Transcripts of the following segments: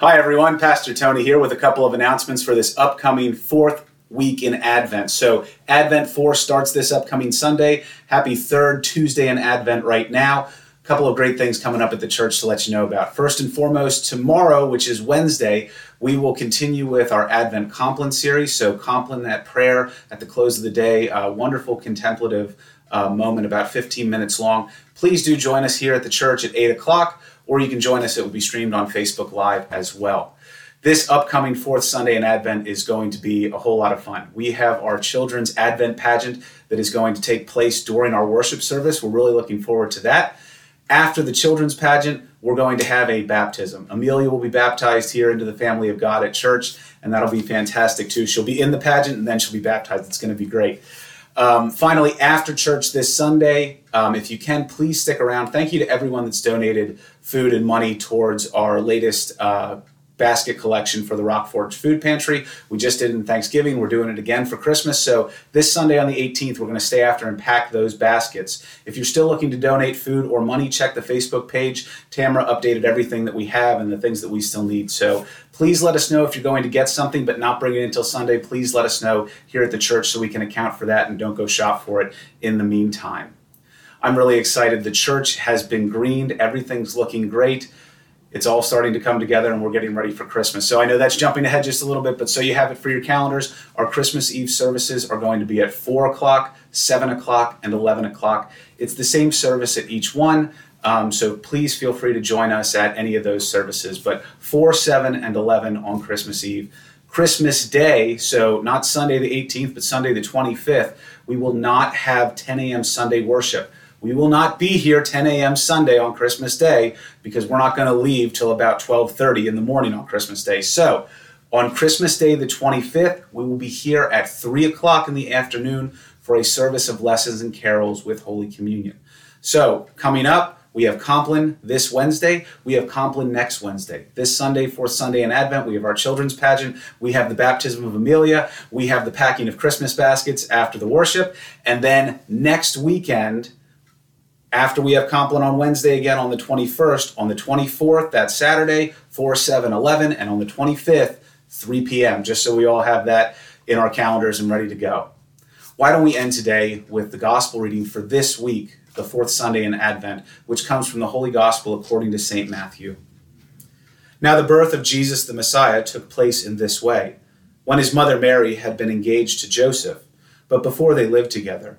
Hi, everyone. Pastor Tony here with a couple of announcements for this upcoming fourth week in Advent. So, Advent 4 starts this upcoming Sunday. Happy third Tuesday in Advent right now. A couple of great things coming up at the church to let you know about. First and foremost, tomorrow, which is Wednesday, we will continue with our Advent Compline series. So, Compline that prayer at the close of the day, wonderful contemplative uh, moment, about 15 minutes long. Please do join us here at the church at 8 o'clock or you can join us. It will be streamed on Facebook Live as well. This upcoming fourth Sunday in Advent is going to be a whole lot of fun. We have our children's Advent pageant that is going to take place during our worship service. We're really looking forward to that. After the children's pageant, we're going to have a baptism. Amelia will be baptized here into the family of God at church, and that'll be fantastic too. She'll be in the pageant and then she'll be baptized. It's going to be great. Um, finally, after church this Sunday, um, if you can, please stick around. Thank you to everyone that's donated food and money towards our latest uh, basket collection for the Rockforge Food Pantry. We just did in Thanksgiving. We're doing it again for Christmas. So this Sunday on the 18th, we're going to stay after and pack those baskets. If you're still looking to donate food or money, check the Facebook page. Tamara updated everything that we have and the things that we still need. So please let us know if you're going to get something but not bring it until Sunday. Please let us know here at the church so we can account for that and don't go shop for it in the meantime. I'm really excited. The church has been greened. Everything's looking great it's all starting to come together and we're getting ready for Christmas. So I know that's jumping ahead just a little bit, but so you have it for your calendars. Our Christmas Eve services are going to be at 4 o'clock, 7 o'clock, and 11 o'clock. It's the same service at each one. Um, so please feel free to join us at any of those services. But 4, 7, and 11 on Christmas Eve. Christmas Day, so not Sunday the 18th, but Sunday the 25th, we will not have 10 a.m. Sunday worship. We will not be here 10 a.m. Sunday on Christmas Day because we're not going to leave till about 12:30 in the morning on Christmas Day. So, on Christmas Day, the 25th, we will be here at 3 o'clock in the afternoon for a service of lessons and carols with Holy Communion. So, coming up, we have Compline this Wednesday. We have Compline next Wednesday. This Sunday, fourth Sunday in Advent, we have our children's pageant. We have the baptism of Amelia. We have the packing of Christmas baskets after the worship. And then next weekend, after we have Compline on Wednesday again on the 21st, on the 24th, that Saturday, 4, 7, 11, and on the 25th, 3 p.m., just so we all have that in our calendars and ready to go. Why don't we end today with the gospel reading for this week, the fourth Sunday in Advent, which comes from the Holy Gospel according to St. Matthew. Now, the birth of Jesus the Messiah took place in this way when his mother Mary had been engaged to Joseph, but before they lived together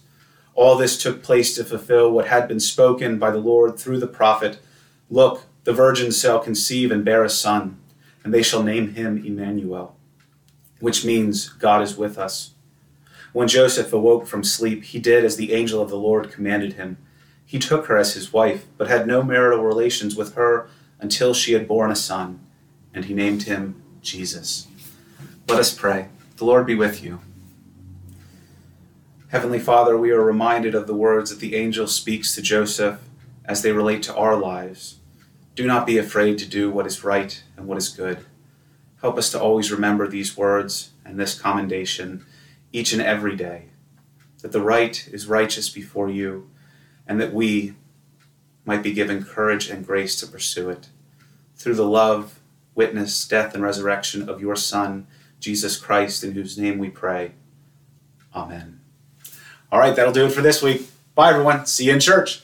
All this took place to fulfill what had been spoken by the Lord through the prophet Look, the virgin shall conceive and bear a son, and they shall name him Emmanuel, which means God is with us. When Joseph awoke from sleep, he did as the angel of the Lord commanded him. He took her as his wife, but had no marital relations with her until she had borne a son, and he named him Jesus. Let us pray. The Lord be with you. Heavenly Father, we are reminded of the words that the angel speaks to Joseph as they relate to our lives. Do not be afraid to do what is right and what is good. Help us to always remember these words and this commendation each and every day that the right is righteous before you, and that we might be given courage and grace to pursue it. Through the love, witness, death, and resurrection of your Son, Jesus Christ, in whose name we pray. Amen. All right, that'll do it for this week. Bye, everyone. See you in church.